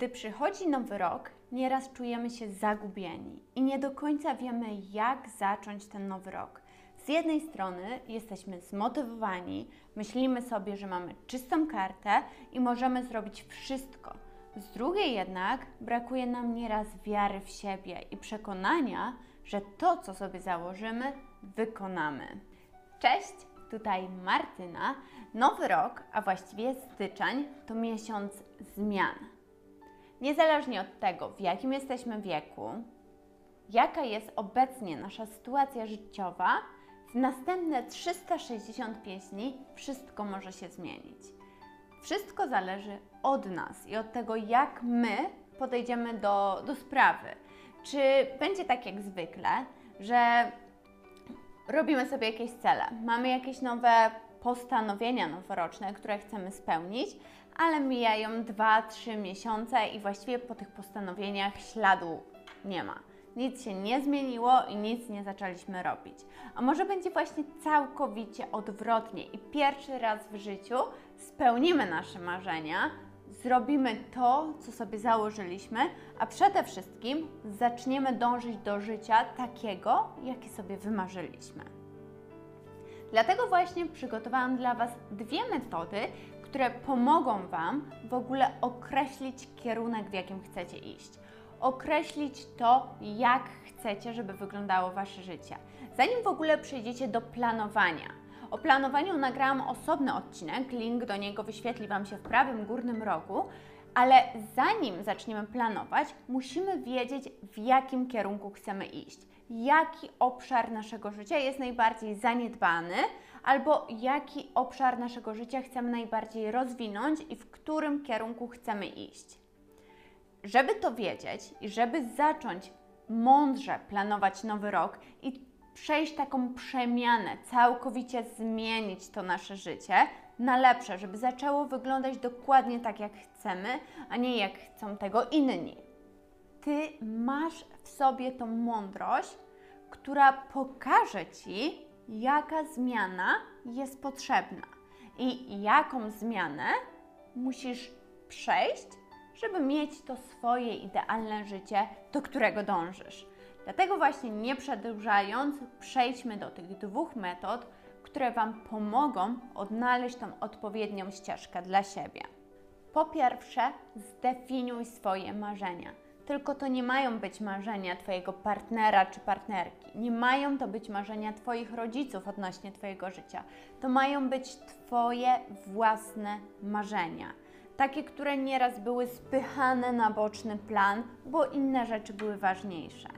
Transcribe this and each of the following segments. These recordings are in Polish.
Gdy przychodzi nowy rok, nieraz czujemy się zagubieni i nie do końca wiemy, jak zacząć ten nowy rok. Z jednej strony jesteśmy zmotywowani, myślimy sobie, że mamy czystą kartę i możemy zrobić wszystko. Z drugiej jednak brakuje nam nieraz wiary w siebie i przekonania, że to, co sobie założymy, wykonamy. Cześć, tutaj Martyna. Nowy rok, a właściwie styczeń, to miesiąc zmian. Niezależnie od tego, w jakim jesteśmy wieku, jaka jest obecnie nasza sytuacja życiowa, w następne 365 dni wszystko może się zmienić. Wszystko zależy od nas i od tego, jak my podejdziemy do, do sprawy. Czy będzie tak jak zwykle, że robimy sobie jakieś cele, mamy jakieś nowe postanowienia noworoczne, które chcemy spełnić, ale mijają 2-3 miesiące i właściwie po tych postanowieniach śladu nie ma. Nic się nie zmieniło i nic nie zaczęliśmy robić. A może będzie właśnie całkowicie odwrotnie i pierwszy raz w życiu spełnimy nasze marzenia, zrobimy to, co sobie założyliśmy, a przede wszystkim zaczniemy dążyć do życia takiego, jakie sobie wymarzyliśmy. Dlatego właśnie przygotowałam dla Was dwie metody, które pomogą Wam w ogóle określić kierunek, w jakim chcecie iść. Określić to, jak chcecie, żeby wyglądało Wasze życie. Zanim w ogóle przejdziecie do planowania, o planowaniu nagrałam osobny odcinek, link do niego wyświetli Wam się w prawym górnym rogu, ale zanim zaczniemy planować, musimy wiedzieć, w jakim kierunku chcemy iść. Jaki obszar naszego życia jest najbardziej zaniedbany, albo jaki obszar naszego życia chcemy najbardziej rozwinąć i w którym kierunku chcemy iść. Żeby to wiedzieć i żeby zacząć mądrze planować nowy rok i przejść taką przemianę, całkowicie zmienić to nasze życie na lepsze, żeby zaczęło wyglądać dokładnie tak, jak chcemy, a nie jak chcą tego inni. Ty masz w sobie tą mądrość, która pokaże Ci, jaka zmiana jest potrzebna i jaką zmianę musisz przejść, żeby mieć to swoje idealne życie, do którego dążysz. Dlatego właśnie nie przedłużając, przejdźmy do tych dwóch metod, które Wam pomogą odnaleźć tą odpowiednią ścieżkę dla siebie. Po pierwsze, zdefiniuj swoje marzenia. Tylko to nie mają być marzenia Twojego partnera czy partnerki. Nie mają to być marzenia Twoich rodziców odnośnie Twojego życia. To mają być Twoje własne marzenia. Takie, które nieraz były spychane na boczny plan, bo inne rzeczy były ważniejsze.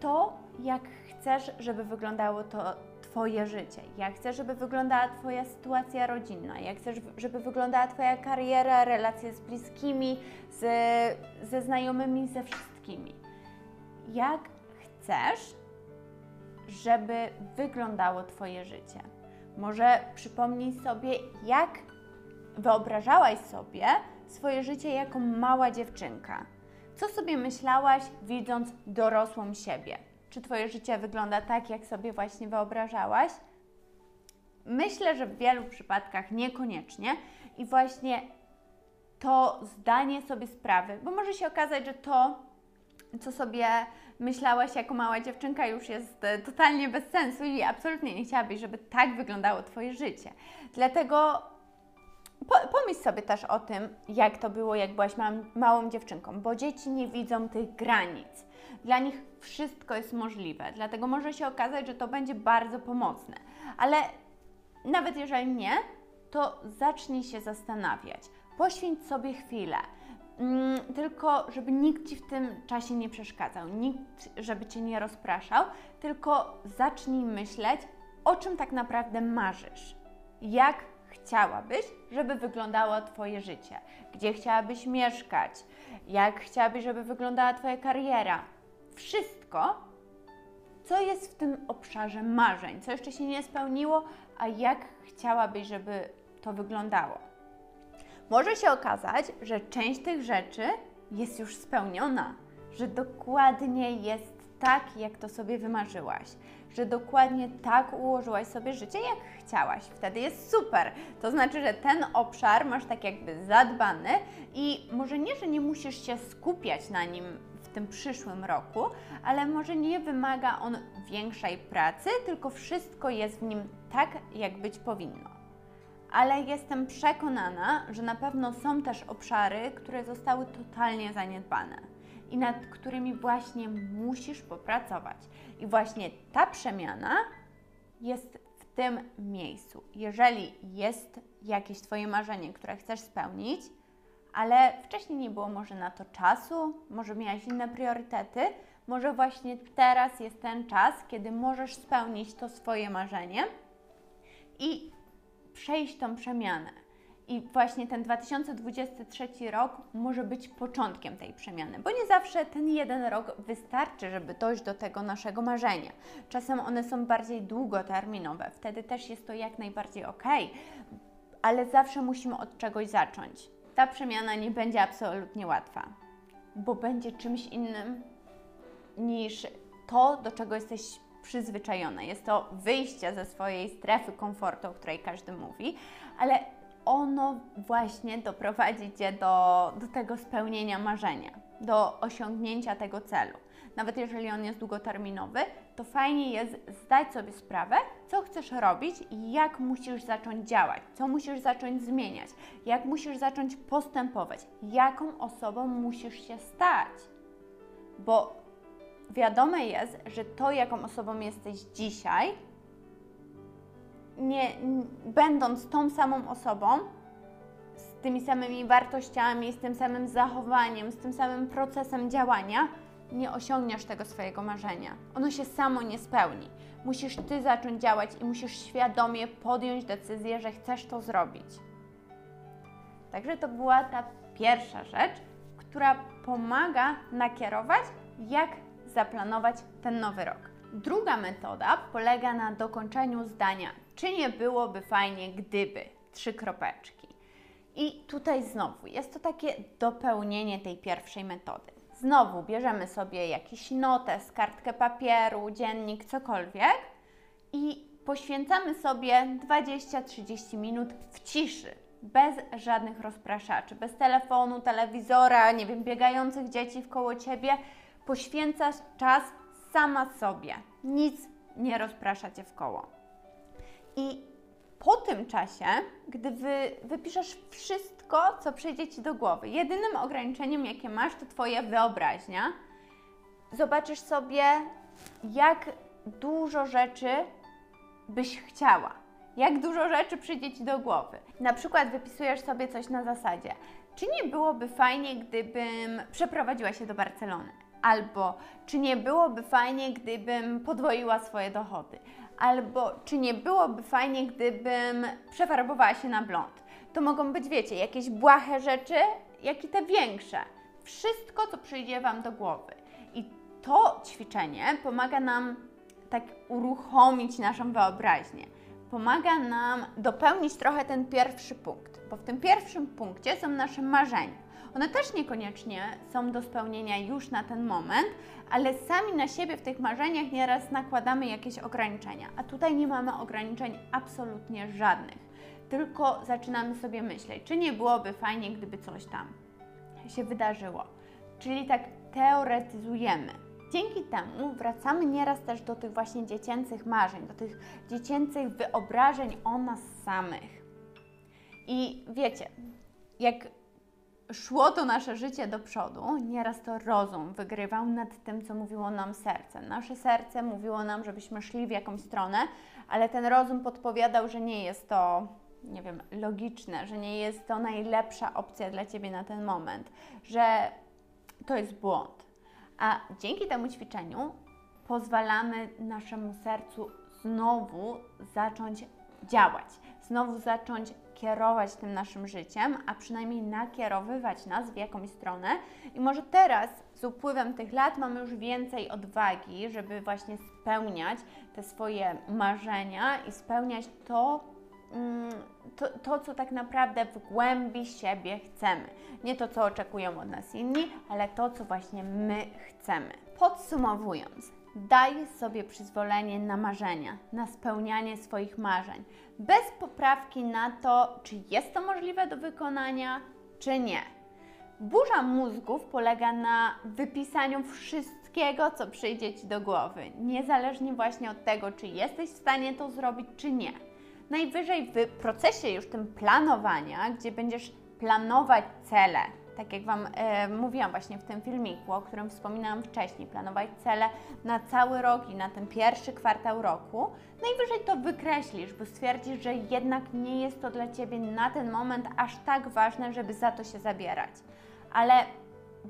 To, jak chcesz, żeby wyglądało to Twoje życie, jak chcesz, żeby wyglądała Twoja sytuacja rodzinna, jak chcesz, żeby wyglądała Twoja kariera, relacje z bliskimi, z, ze znajomymi, ze wszystkimi. Jak chcesz, żeby wyglądało Twoje życie. Może przypomnij sobie, jak wyobrażałaś sobie swoje życie jako mała dziewczynka. Co sobie myślałaś, widząc dorosłą siebie? Czy Twoje życie wygląda tak, jak sobie właśnie wyobrażałaś? Myślę, że w wielu przypadkach niekoniecznie i właśnie to zdanie sobie sprawy, bo może się okazać, że to, co sobie myślałaś jako mała dziewczynka, już jest e, totalnie bez sensu i absolutnie nie chciałabyś, żeby tak wyglądało Twoje życie. Dlatego pomyśl sobie też o tym, jak to było, jak byłaś małą dziewczynką, bo dzieci nie widzą tych granic. Dla nich wszystko jest możliwe, dlatego może się okazać, że to będzie bardzo pomocne. Ale nawet jeżeli nie, to zacznij się zastanawiać. Poświęć sobie chwilę. Mm, tylko, żeby nikt ci w tym czasie nie przeszkadzał, nikt, żeby cię nie rozpraszał, tylko zacznij myśleć, o czym tak naprawdę marzysz. Jak chciałabyś, żeby wyglądało Twoje życie? Gdzie chciałabyś mieszkać? Jak chciałabyś, żeby wyglądała Twoja kariera? Wszystko, co jest w tym obszarze marzeń, co jeszcze się nie spełniło, a jak chciałabyś, żeby to wyglądało. Może się okazać, że część tych rzeczy jest już spełniona, że dokładnie jest tak, jak to sobie wymarzyłaś, że dokładnie tak ułożyłaś sobie życie, jak chciałaś. Wtedy jest super. To znaczy, że ten obszar masz tak jakby zadbany i może nie, że nie musisz się skupiać na nim w tym przyszłym roku, ale może nie wymaga on większej pracy, tylko wszystko jest w nim tak, jak być powinno. Ale jestem przekonana, że na pewno są też obszary, które zostały totalnie zaniedbane i nad którymi właśnie musisz popracować. I właśnie ta przemiana jest w tym miejscu. Jeżeli jest jakieś Twoje marzenie, które chcesz spełnić, ale wcześniej nie było może na to czasu, może miałaś inne priorytety, może właśnie teraz jest ten czas, kiedy możesz spełnić to swoje marzenie i przejść tą przemianę. I właśnie ten 2023 rok może być początkiem tej przemiany, bo nie zawsze ten jeden rok wystarczy, żeby dojść do tego naszego marzenia. Czasem one są bardziej długoterminowe, wtedy też jest to jak najbardziej ok, ale zawsze musimy od czegoś zacząć. Ta przemiana nie będzie absolutnie łatwa, bo będzie czymś innym niż to, do czego jesteś przyzwyczajona. Jest to wyjście ze swojej strefy komfortu, o której każdy mówi, ale ono właśnie doprowadzi Cię do, do tego spełnienia marzenia, do osiągnięcia tego celu. Nawet jeżeli on jest długoterminowy, to fajnie jest zdać sobie sprawę, co chcesz robić i jak musisz zacząć działać, co musisz zacząć zmieniać, jak musisz zacząć postępować, jaką osobą musisz się stać. Bo wiadome jest, że to, jaką osobą jesteś dzisiaj, nie, będąc tą samą osobą, z tymi samymi wartościami, z tym samym zachowaniem, z tym samym procesem działania, nie osiągniesz tego swojego marzenia. Ono się samo nie spełni. Musisz ty zacząć działać i musisz świadomie podjąć decyzję, że chcesz to zrobić. Także to była ta pierwsza rzecz, która pomaga nakierować, jak zaplanować ten nowy rok. Druga metoda polega na dokończeniu zdania czy nie byłoby fajnie, gdyby? Trzy kropeczki. I tutaj znowu jest to takie dopełnienie tej pierwszej metody. Znowu bierzemy sobie jakiś notes, kartkę papieru, dziennik, cokolwiek i poświęcamy sobie 20-30 minut w ciszy, bez żadnych rozpraszaczy, bez telefonu, telewizora, nie wiem, biegających dzieci w koło ciebie. Poświęcasz czas sama sobie. Nic nie rozprasza cię w koło. I po tym czasie, gdy wy, wypiszesz wszystko, co przyjdzie Ci do głowy, jedynym ograniczeniem, jakie masz, to Twoja wyobraźnia, zobaczysz sobie, jak dużo rzeczy byś chciała. Jak dużo rzeczy przyjdzie Ci do głowy. Na przykład wypisujesz sobie coś na zasadzie, czy nie byłoby fajnie, gdybym przeprowadziła się do Barcelony? Albo czy nie byłoby fajnie, gdybym podwoiła swoje dochody? Albo czy nie byłoby fajnie, gdybym przefarbowała się na blond. To mogą być, wiecie, jakieś błahe rzeczy, jak i te większe. Wszystko, co przyjdzie Wam do głowy. I to ćwiczenie pomaga nam tak uruchomić naszą wyobraźnię. Pomaga nam dopełnić trochę ten pierwszy punkt, bo w tym pierwszym punkcie są nasze marzenia. One też niekoniecznie są do spełnienia już na ten moment, ale sami na siebie w tych marzeniach nieraz nakładamy jakieś ograniczenia, a tutaj nie mamy ograniczeń absolutnie żadnych. Tylko zaczynamy sobie myśleć, czy nie byłoby fajnie, gdyby coś tam się wydarzyło. Czyli tak teoretyzujemy. Dzięki temu wracamy nieraz też do tych właśnie dziecięcych marzeń, do tych dziecięcych wyobrażeń o nas samych. I wiecie, jak szło to nasze życie do przodu, nieraz to rozum wygrywał nad tym, co mówiło nam serce. Nasze serce mówiło nam, żebyśmy szli w jakąś stronę, ale ten rozum podpowiadał, że nie jest to, nie wiem, logiczne, że nie jest to najlepsza opcja dla Ciebie na ten moment, że to jest błąd. A dzięki temu ćwiczeniu pozwalamy naszemu sercu znowu zacząć działać, znowu zacząć kierować tym naszym życiem, a przynajmniej nakierowywać nas w jakąś stronę. I może teraz, z upływem tych lat, mamy już więcej odwagi, żeby właśnie spełniać te swoje marzenia i spełniać to, mm, to, to, co tak naprawdę w głębi siebie chcemy. Nie to, co oczekują od nas inni, ale to, co właśnie my chcemy. Podsumowując, Daj sobie przyzwolenie na marzenia, na spełnianie swoich marzeń, bez poprawki na to, czy jest to możliwe do wykonania, czy nie. Burza mózgów polega na wypisaniu wszystkiego, co przyjdzie Ci do głowy, niezależnie właśnie od tego, czy jesteś w stanie to zrobić, czy nie. Najwyżej w procesie już tym planowania, gdzie będziesz planować cele, tak jak Wam e, mówiłam właśnie w tym filmiku, o którym wspominałam wcześniej, planować cele na cały rok i na ten pierwszy kwartał roku, najwyżej to wykreślisz, bo stwierdzisz, że jednak nie jest to dla Ciebie na ten moment aż tak ważne, żeby za to się zabierać. Ale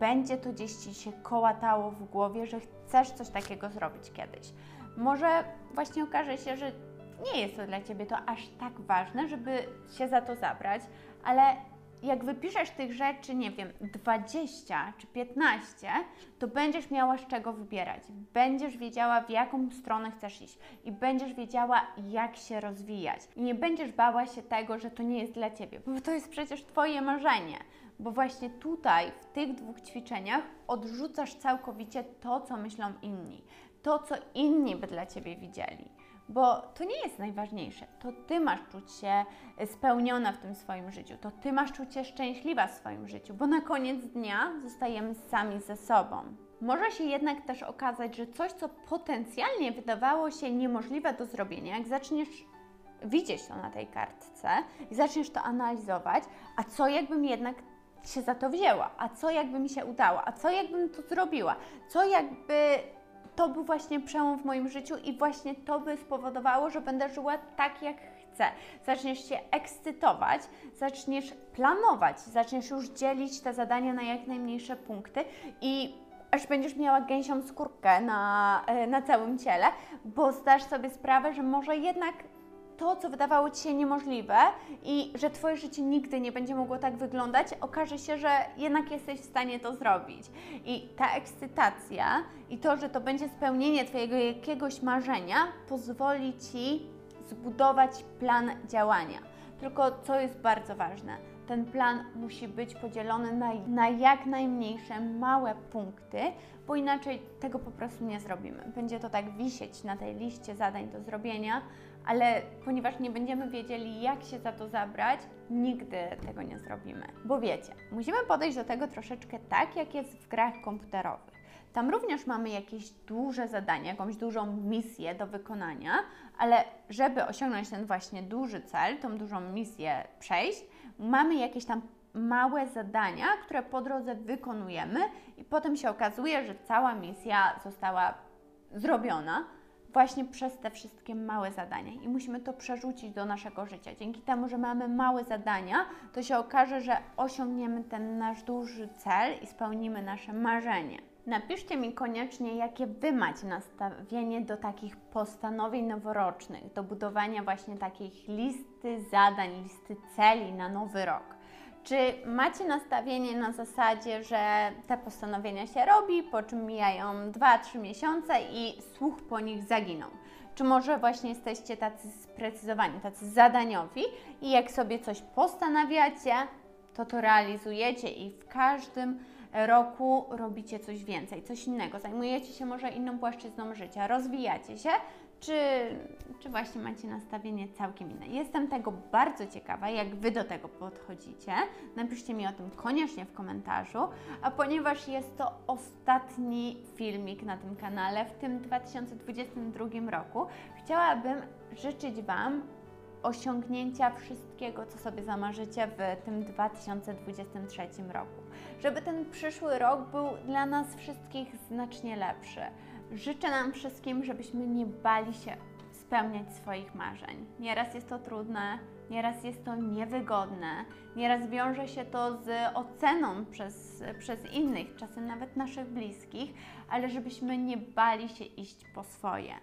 będzie to gdzieś Ci się kołatało w głowie, że chcesz coś takiego zrobić kiedyś. Może właśnie okaże się, że nie jest to dla Ciebie to aż tak ważne, żeby się za to zabrać, ale jak wypiszesz tych rzeczy, nie wiem, 20 czy 15, to będziesz miała z czego wybierać. Będziesz wiedziała, w jaką stronę chcesz iść i będziesz wiedziała, jak się rozwijać. I nie będziesz bała się tego, że to nie jest dla ciebie, bo to jest przecież Twoje marzenie. Bo właśnie tutaj, w tych dwóch ćwiczeniach, odrzucasz całkowicie to, co myślą inni, to, co inni by dla ciebie widzieli bo to nie jest najważniejsze. To Ty masz czuć się spełniona w tym swoim życiu, to Ty masz czuć się szczęśliwa w swoim życiu, bo na koniec dnia zostajemy sami ze sobą. Może się jednak też okazać, że coś, co potencjalnie wydawało się niemożliwe do zrobienia, jak zaczniesz widzieć to na tej kartce i zaczniesz to analizować, a co jakbym jednak się za to wzięła, a co jakby mi się udało, a co jakbym to zrobiła, co jakby to był właśnie przełom w moim życiu i właśnie to by spowodowało, że będę żyła tak, jak chcę. Zaczniesz się ekscytować, zaczniesz planować, zaczniesz już dzielić te zadania na jak najmniejsze punkty i aż będziesz miała gęsią skórkę na, e, na całym ciele, bo zdasz sobie sprawę, że może jednak to, co wydawało Ci się niemożliwe i że Twoje życie nigdy nie będzie mogło tak wyglądać, okaże się, że jednak jesteś w stanie to zrobić. I ta ekscytacja i to, że to będzie spełnienie Twojego jakiegoś marzenia, pozwoli Ci zbudować plan działania. Tylko co jest bardzo ważne, ten plan musi być podzielony na, na jak najmniejsze małe punkty, bo inaczej tego po prostu nie zrobimy. Będzie to tak wisieć na tej liście zadań do zrobienia, ale ponieważ nie będziemy wiedzieli, jak się za to zabrać, nigdy tego nie zrobimy. Bo wiecie, musimy podejść do tego troszeczkę tak, jak jest w grach komputerowych. Tam również mamy jakieś duże zadanie, jakąś dużą misję do wykonania, ale żeby osiągnąć ten właśnie duży cel, tą dużą misję przejść, mamy jakieś tam małe zadania, które po drodze wykonujemy i potem się okazuje, że cała misja została zrobiona właśnie przez te wszystkie małe zadania i musimy to przerzucić do naszego życia. Dzięki temu, że mamy małe zadania, to się okaże, że osiągniemy ten nasz duży cel i spełnimy nasze marzenie. Napiszcie mi koniecznie, jakie Wy macie nastawienie do takich postanowień noworocznych, do budowania właśnie takich listy zadań, listy celi na nowy rok. Czy macie nastawienie na zasadzie, że te postanowienia się robi, po czym mijają 2-3 miesiące i słuch po nich zaginą? Czy może właśnie jesteście tacy sprecyzowani, tacy zadaniowi i jak sobie coś postanawiacie, to to realizujecie i w każdym roku robicie coś więcej, coś innego, zajmujecie się może inną płaszczyzną życia, rozwijacie się, czy, czy właśnie macie nastawienie całkiem inne. Jestem tego bardzo ciekawa, jak Wy do tego podchodzicie. Napiszcie mi o tym koniecznie w komentarzu, a ponieważ jest to ostatni filmik na tym kanale w tym 2022 roku, chciałabym życzyć Wam osiągnięcia wszystkiego, co sobie zamarzycie w tym 2023 roku. Żeby ten przyszły rok był dla nas wszystkich znacznie lepszy. Życzę nam wszystkim, żebyśmy nie bali się spełniać swoich marzeń. Nieraz jest to trudne, nieraz jest to niewygodne, nieraz wiąże się to z oceną przez, przez innych, czasem nawet naszych bliskich, ale żebyśmy nie bali się iść po swoje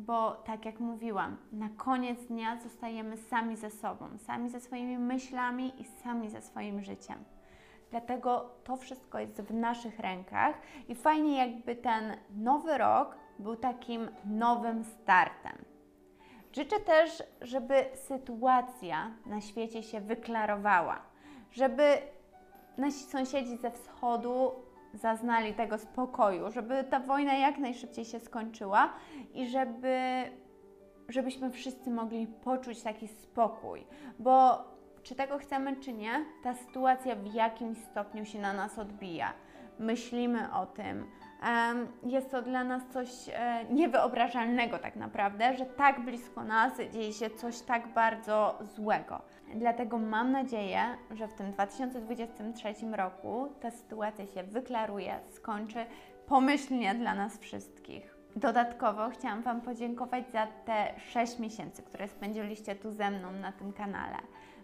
bo tak jak mówiłam, na koniec dnia zostajemy sami ze sobą, sami ze swoimi myślami i sami ze swoim życiem. Dlatego to wszystko jest w naszych rękach i fajnie, jakby ten nowy rok był takim nowym startem. Życzę też, żeby sytuacja na świecie się wyklarowała, żeby nasi sąsiedzi ze wschodu zaznali tego spokoju, żeby ta wojna jak najszybciej się skończyła i żeby, żebyśmy wszyscy mogli poczuć taki spokój, bo czy tego chcemy, czy nie, ta sytuacja w jakimś stopniu się na nas odbija. Myślimy o tym. Jest to dla nas coś e, niewyobrażalnego, tak naprawdę, że tak blisko nas dzieje się coś tak bardzo złego. Dlatego mam nadzieję, że w tym 2023 roku ta sytuacja się wyklaruje, skończy pomyślnie dla nas wszystkich. Dodatkowo chciałam Wam podziękować za te 6 miesięcy, które spędziliście tu ze mną na tym kanale.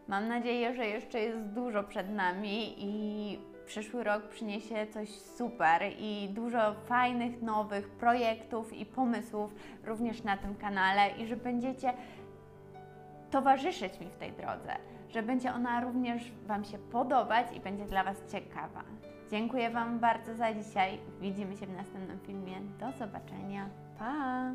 Mam nadzieję, że jeszcze jest dużo przed nami i przyszły rok przyniesie coś super i dużo fajnych, nowych projektów i pomysłów również na tym kanale i że będziecie towarzyszyć mi w tej drodze, że będzie ona również Wam się podobać i będzie dla Was ciekawa. Dziękuję Wam bardzo za dzisiaj. Widzimy się w następnym filmie. Do zobaczenia. Pa!